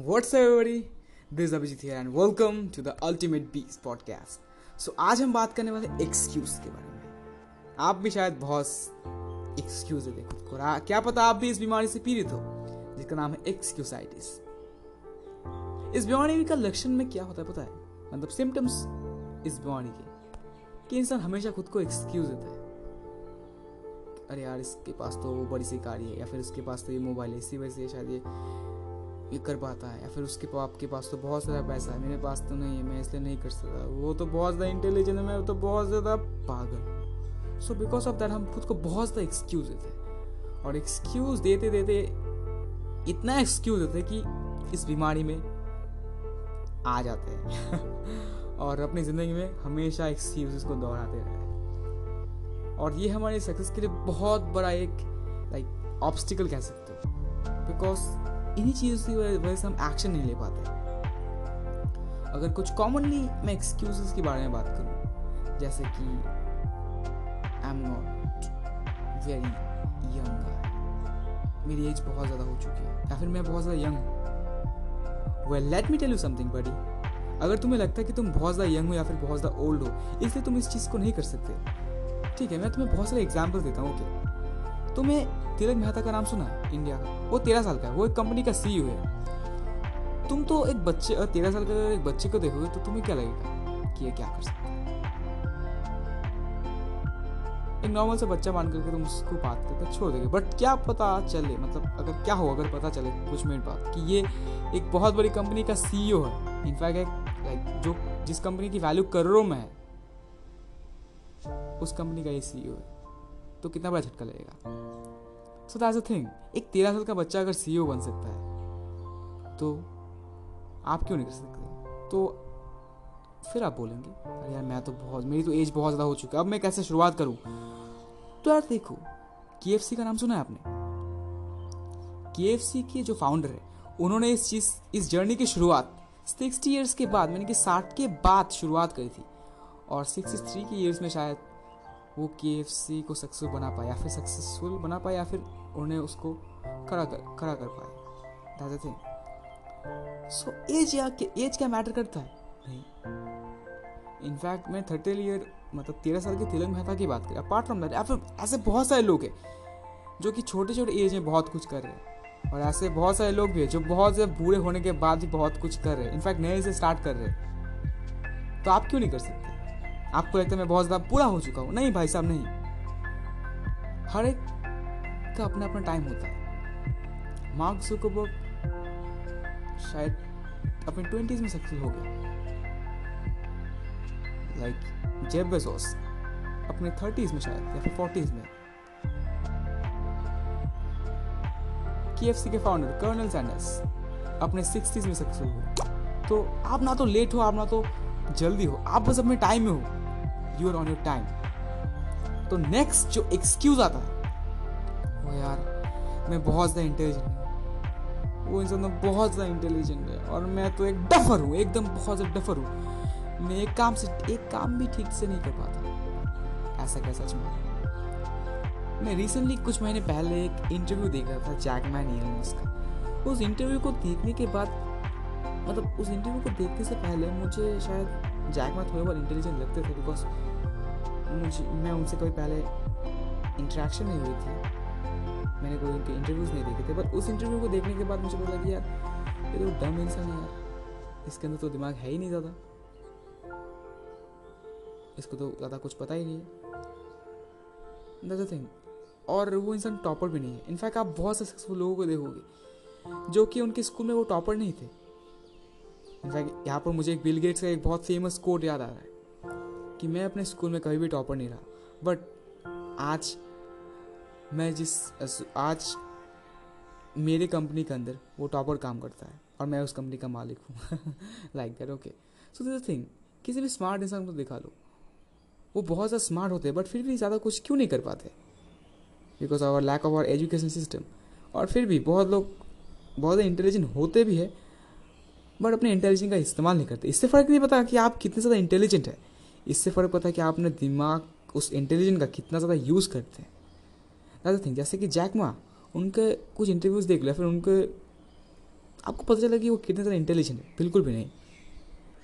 Up, everybody? This is Abhijit here and welcome to the Ultimate Beast podcast. आज हम बात करने वाले एक्सक्यूज के बारे में। आप भी शायद बहुत एक्सक्यूज देते खुद को क्या पता आप भी इस बीमारी से पीड़ित हो, जिसका नाम है एक्सक्यूसाइटिस इस बीमारी का लक्षण में क्या होता है पता है? मतलब सिम्टम्स इस बीमारी के। कि इंसान हमेशा खुद को एक्सक्यूज देता है। अरे यार, इसके पास तो वो बड़ी सी गाड़ी है, या फिर इसके पास तो ये मोबाइल है, इसी वजह से शायद ये ये कर पाता है, या फिर उसके पाप के पास तो बहुत सारा पैसा है। मेरे पास तो नहीं है, मैं इसलिए नहीं कर सकता। वो तो बहुत ज़्यादा इंटेलिजेंट है, मैं तो बहुत ज़्यादा पागल सो बिकॉज़ ऑफ़ दैट हम खुद को बहुत ज़्यादा एक्सक्यूज देते हैं। और एक्सक्यूज देते देते, इतना एक्सक्यूज देते कि इस बीमारी में आ जाते हैं। और अपनी ज़िंदगी में हमेशा एक्सक्यूज को दोहराते रहे। और ये हमारे सक्सेस के लिए बहुत बड़ा एक लाइक ऑब्स्टिकल कह सकते हो। बिकॉज़ इन्हीं चीज़ों की वजह से हम एक्शन नहीं ले पाते। अगर कुछ कॉमनली मैं एक्सक्यूजेस के बारे में बात करूँ, जैसे कि I am not very young मेरी एज बहुत ज़्यादा हो चुकी है, या फिर मैं बहुत ज़्यादा यंग हूँ। Well let me tell you something buddy अगर तुम्हें लगता है कि तुम बहुत ज़्यादा यंग हो या फिर बहुत ज़्यादा ओल्ड हो, इसलिए तुम इस चीज़ को नहीं कर सकते। ठीक है, मैं तुम्हें बहुत सारे एग्ज़ाम्पल देता हूँ ओके तुम्हें तिलक मेहता का नाम सुना है, इंडिया का। वो तेरह साल का है, वो एक कंपनी का सीईओ है। तुम तो एक बच्चे तेरह साल का एक बच्चे को देखोगे तो तुम्हें क्या लगेगा कि ये क्या कर सकता है? एक नॉर्मल से बच्चा मान करके तुम उसको बात करके छोड़ देगे। बट क्या पता चले मतलब अगर क्या हो अगर पता चले, कुछ मिनट बाद, कि ये एक बहुत बड़ी कंपनी का सीईओ है। इनफैक्ट एक लाइक जो जिस कंपनी की वैल्यू करोड़ों में है, उस कंपनी का ये सीईओ है। तो कितना बड़ा झटका लगेगा? सो दैट्स अ थिंग एक तेरह साल का बच्चा अगर सी बन सकता है तो आप क्यों नहीं कर सकते? तो फिर आप बोलेंगे, अरे यार, मैं तो बहुत, मेरी तो एज बहुत ज़्यादा हो चुकी है। अब मैं कैसे शुरुआत करूँ? तो यार देखो के का नाम सुना है आपने? के के जो फाउंडर है, उन्होंने इस चीज़, इस जर्नी की शुरुआत सिक्सटी ईयर्स के बाद मैंने कि साठ के बाद शुरुआत करी थी। और सिक्सटी थ्री के ईयर्स में शायद वो के को सक्सेसफुल बना पाया या फिर सक्सेसफुल बना पाया या फिर उन्हें उसको खड़ा कर खड़ा कर पाए दैट्स थिंग सो एज या एज क्या मैटर करता है? नहीं। इनफैक्ट मैं थर्टी ईयर मतलब तेरह साल के तिलक मेहता की बात करें। अपार्ट फ्रॉम दैट या फिर ऐसे बहुत सारे लोग हैं, जो कि छोटे छोटे एज में बहुत कुछ कर रहे हैं। और ऐसे बहुत सारे लोग भी हैं, जो बहुत ज़्यादा बूढ़े होने के बाद भी बहुत कुछ कर रहे हैं। इनफैक्ट नए से स्टार्ट कर रहे हैं। तो आप क्यों नहीं कर सकते? आपको लगता है मैं बहुत ज़्यादा पूरा हो चुका हूँ? नहीं भाई साहब, नहीं। हर एक का अपना अपना टाइम होता है। मार्क जुकरबर्ग शायद अपने ट्वेंटीज में सक्सेस हो गया। लाइक जेब बेजोस अपने थर्टीज में शायद, या फिर फोर्टीज में। केएफसी के फाउंडर कर्नल सैंडर्स अपने सिक्सटीज में सक्सेसफुल हुए तो आप ना तो लेट हो, आप ना तो जल्दी हो, आप बस अपने टाइम में हो। You are on your time तो नेक्स्ट जो एक्सक्यूज आता है, वो यार, मैं बहुत ज़्यादा इंटेलिजेंट हूँ। वो इंसान तो बहुत ज़्यादा इंटेलिजेंट है और मैं तो एक डफर हूँ, एकदम बहुत ज़्यादा डफर हूँ। मैं एक काम से, एक काम भी ठीक से नहीं कर पाता। ऐसा कैसा चुना में? रिसेंटली कुछ महीने पहले एक इंटरव्यू देख रहा था जैकमैन इयरन्स का। उस इंटरव्यू को देखने के बाद मतलब उस इंटरव्यू को देखने से पहले मुझे शायद जैक में थोड़े बहुत इंटेलिजेंट लगते थे बिकॉज़ मुझे, मैं उनसे कभी पहले इंट्रैक्शन नहीं हुई थी। मैंने कोई उनके इंटरव्यूज़ नहीं देखे थे। बट उस इंटरव्यू को देखने के बाद मुझे पता लगा यार, ये तो डम इंसान है यार। इसके अंदर तो दिमाग है ही नहीं ज़्यादा। इसको तो ज़्यादा कुछ पता ही नहीं है। थिंग और वो इंसान टॉपर भी नहीं है। इनफैक्ट आप बहुत सक्सेसफुल लोगों को देखोगे, जो कि उनके स्कूल में वो टॉपर नहीं थे। इनफैक्ट यहाँ पर मुझे एक बिल गेट्स का एक बहुत फ़ेमस कोड याद आ रहा है कि मैं अपने स्कूल में कभी भी टॉपर नहीं रहा। बट आज मैं जिस, आज मेरे कंपनी के अंदर वो टॉपर काम करता है और मैं उस कंपनी का मालिक हूँ। Like that okay so this thing किसी भी स्मार्ट इंसान को दिखा लो। वो बहुत ज़्यादा स्मार्ट होते हैं बट फिर भी ज़्यादा कुछ क्यों नहीं कर पाते? Because our lack of our education system और फिर भी बहुत लोग, बहुत ज़्यादा इंटेलिजेंट होते भी है बट अपने इंटेलिजेंस का इस्तेमाल नहीं करते। इससे फ़र्क नहीं पता कि आप कितने ज़्यादा इंटेलिजेंट है। इससे फ़र्क पता कि आप अपने दिमाग उस इंटेलिजेंट का कितना ज़्यादा यूज़ करते हैं। दैट थिंग जैसे कि जैक मा उनके कुछ इंटरव्यूज़ देख लिया फिर उनके आपको पता चला कि वो कितने ज़्यादा इंटेलिजेंट है। बिल्कुल भी नहीं।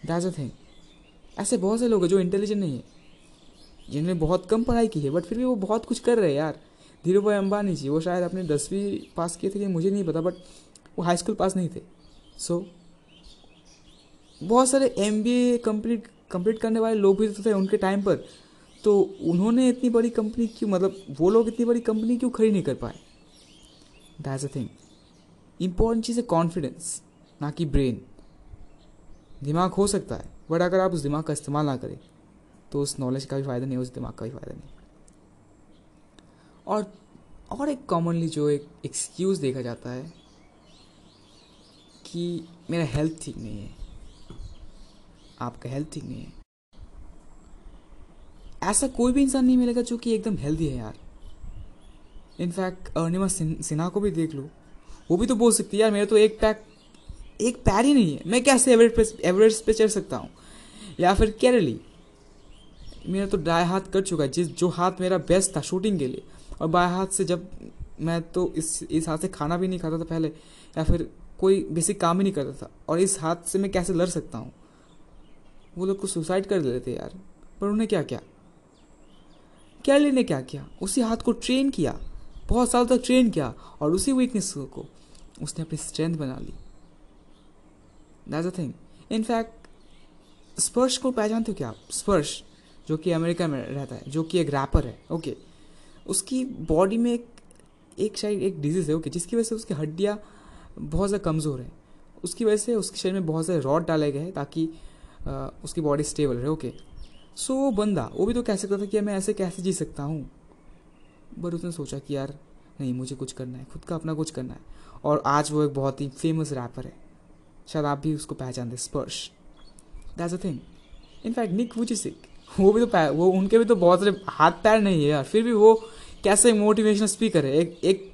दैट्स अ थिंग ऐसे बहुत से लोग हैं जो इंटेलिजेंट नहीं है। जिन्होंने बहुत कम पढ़ाई की है बट फिर भी वो बहुत कुछ कर रहे हैं यार। धीरू भाई अंबानी जी वो शायद अपने दसवीं पास किए थे कि मुझे नहीं पता बट वो हाई स्कूल पास नहीं थे। सो so, बहुत सारे M B A complete complete करने वाले लोग भी तो थे उनके टाइम पर। तो उन्होंने इतनी बड़ी कंपनी क्यों मतलब वो लोग इतनी बड़ी कंपनी क्यों खड़ी नहीं कर पाए? दैट्स अ थिंग इंपॉर्टेंट चीज़ है कॉन्फिडेंस ना कि ब्रेन दिमाग हो सकता है बट अगर आप उस दिमाग का इस्तेमाल ना करें तो उस नॉलेज का भी फ़ायदा नहीं, उस दिमाग का भी फ़ायदा नहीं। और और एक कॉमनली जो एक एक्सक्यूज़ देखा जाता है कि मेरा हेल्थ ठीक नहीं है। आपका हेल्थ ठीक नहीं है। ऐसा कोई भी इंसान नहीं मिलेगा जो कि एकदम हेल्दी है यार। इनफैक्ट अर्निमा सिन्हा को भी देख लो। वो भी तो बोल सकती है, यार, मेरा तो एक पैक एक पैर ही नहीं है। मैं कैसे एवरेस्ट पे एवरेज पे चढ़ सकता हूँ? या फिर केरली मेरा तो डाय हाथ कर चुका है। जिस, जो हाथ मेरा बेस्ट था शूटिंग के लिए। और बाएँ हाथ से जब मैं तो इस इस हाथ से खाना भी नहीं खाता था पहले, या फिर कोई बेसिक काम ही नहीं करता था, और इस हाथ से मैं कैसे लड़ सकता हूँ? वो लोग को सुसाइड कर देते यार। पर उन्हें क्या क्या? कैरली ने क्या किया? उसी हाथ को ट्रेन किया। बहुत साल तक ट्रेन किया और उसी वीकनेस को उसने अपनी स्ट्रेंथ बना ली। That's a thing in fact Sparsh को पहचानते हो क्या आप? स्पर्श जो कि अमेरिका में रहता है, जो कि एक रैपर है ओके. उसकी बॉडी में एक एक शायद एक डिज़ीज़ है ओके जिसकी वजह से उसकी हड्डियाँ बहुत ज़्यादा कमज़ोर हैं। उसकी वजह से उसके शरीर में बहुत सारे रॉड डाले गए हैं ताकि उसकी बॉडी स्टेबल रहे ओके सो वो बंदा, वो भी तो कह सकता था कि मैं ऐसे कैसे जी सकता हूँ? बट उसने सोचा कि यार, नहीं, मुझे कुछ करना है, खुद का अपना कुछ करना है। और आज वो एक बहुत ही फ़ेमस रैपर है। शायद आप भी उसको पहचान दे Sparsh that's a thing in fact Nick Vujicic वो भी तो वो उनके भी तो बहुत सारे हाथ पैर नहीं है यार। फिर भी वो कैसे मोटिवेशनल स्पीकर है? एक एक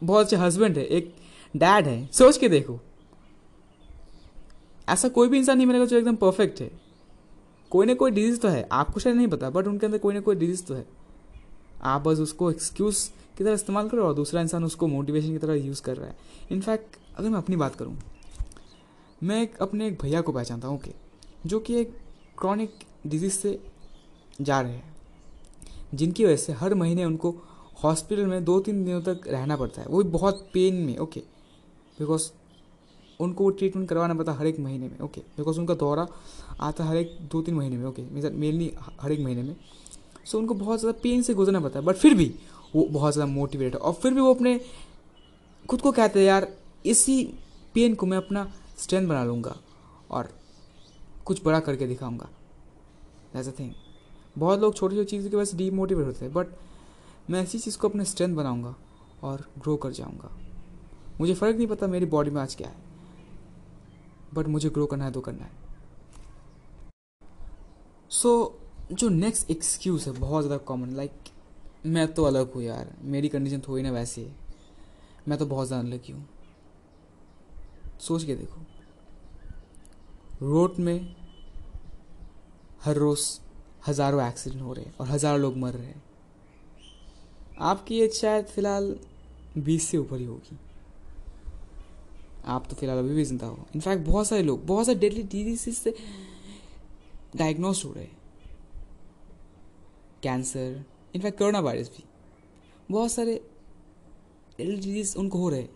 बहुत अच्छे हस्बैंड है, एक डैड है। सोच के देखो। ऐसा कोई भी इंसान नहीं मिलेगा जो एकदम परफेक्ट है। कोई ना कोई डिज़ीज़ तो है। आपको शायद नहीं पता बट उनके अंदर कोई ना कोई डिज़ीज़ तो है। आप बस उसको एक्सक्यूज की तरह इस्तेमाल करो और दूसरा इंसान उसको मोटिवेशन की तरह यूज़ कर रहा है। इनफैक्ट अगर मैं अपनी बात करूँ, मैं एक, अपने एक भैया को पहचानता हूँ ओके जो कि एक क्रॉनिक डिज़ीज़ से जा रहे हैं, जिनकी वजह से हर महीने उनको हॉस्पिटल में दो तीन दिनों तक रहना पड़ता है। वो भी बहुत पेन में ओके बिकॉज़ उनको वो ट्रीटमेंट करवाना पड़ता हर एक महीने में ओके बिकॉज़ उनका दौरा आता हर एक दो तीन महीने में ओके मेनली हर एक महीने में। सो उनको बहुत ज़्यादा पेन से गुजरना पड़ता है बट फिर भी वो बहुत ज़्यादा मोटिवेट है। और फिर भी वो अपने खुद को कहते हैं, यार, इसी पेन को मैं अपना स्ट्रेंथ बना लूँगा और कुछ बड़ा करके दिखाऊँगा। दैट्स अ थिंग बहुत लोग छोटी छोटी चीज़ों की वजह से डीमोटिवेट होते हैं बट मैं ऐसी चीज़ को अपने स्ट्रेंथ बनाऊँगा और ग्रो कर जाऊँगा। मुझे फ़र्क नहीं पता मेरी बॉडी में आज क्या है। बट मुझे ग्रो करना है तो करना है। सो so, जो नेक्स्ट एक्सक्यूज़ है बहुत ज़्यादा कॉमन लाइक मैं तो अलग हूँ यार मेरी कंडीशन थोड़ी ना वैसी है। मैं तो बहुत ज़्यादा अलग हूँ। सोच के देखो। रोड में हर रोज़ हज़ारों एक्सीडेंट हो रहे हैं और हज़ारों लोग मर रहे हैं। आपकी एज शायद फ़िलहाल बीस से ऊपर ही होगी। आप तो फ़िलहाल अभी भी ज़िंदा हो। इनफैक्ट बहुत सारे लोग, बहुत सारे डेडली डिज़ीज़ से डायग्नोज हो रहे हैं। कैंसर इनफैक्ट कोरोना वायरस भी। बहुत सारे डेडली डिज़ीज़ उनको हो रहे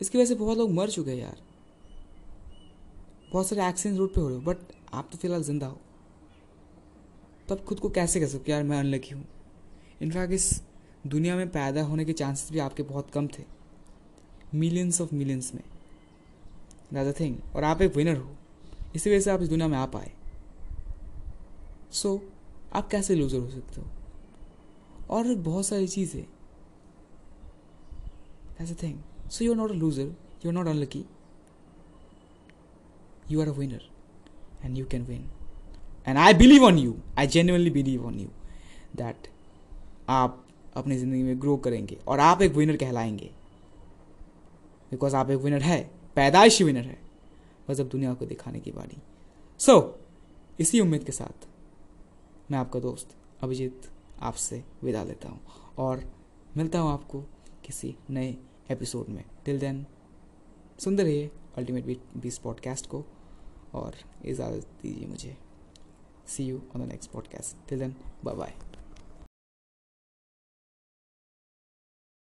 इसकी वजह से बहुत लोग मर चुके हैं यार। बहुत सारे एक्सीडेंट रोड पे हो रहे हो बट आप तो फ़िलहाल ज़िंदा हो। तब खुद को कैसे कह सकते यार, मैं अनलकी हूँ। इनफैक्ट इस दुनिया में पैदा होने के चांसेस भी आपके बहुत कम थे। मिलियंस ऑफ़ मिलियंस में। दैट द थिंग और आप एक विनर हो। इसी वजह से आप इस दुनिया में आ पाए। सो so, आप कैसे लूजर हो सकते हो? और बहुत सारी चीज़ें। That's a thing so you are not a loser you are not unlucky you are a winner. And you can win. And i believe on you. I genuinely believe on you that आप अपनी ज़िंदगी में grow करेंगे। और आप एक winner कहलाएँगे। Because आप एक विनर है पैदाइशी विनर है। बस अब दुनिया को दिखाने की बारी। सो so, इसी उम्मीद के साथ मैं आपका दोस्त अभिजीत आपसे विदा लेता हूँ। और मिलता हूँ आपको किसी नए एपिसोड में। टिल देन सुनते रहिए अल्टीमेट बीस पॉडकास्ट को। और इजाज़त दीजिए मुझे। See you on the next podcast till then bye bye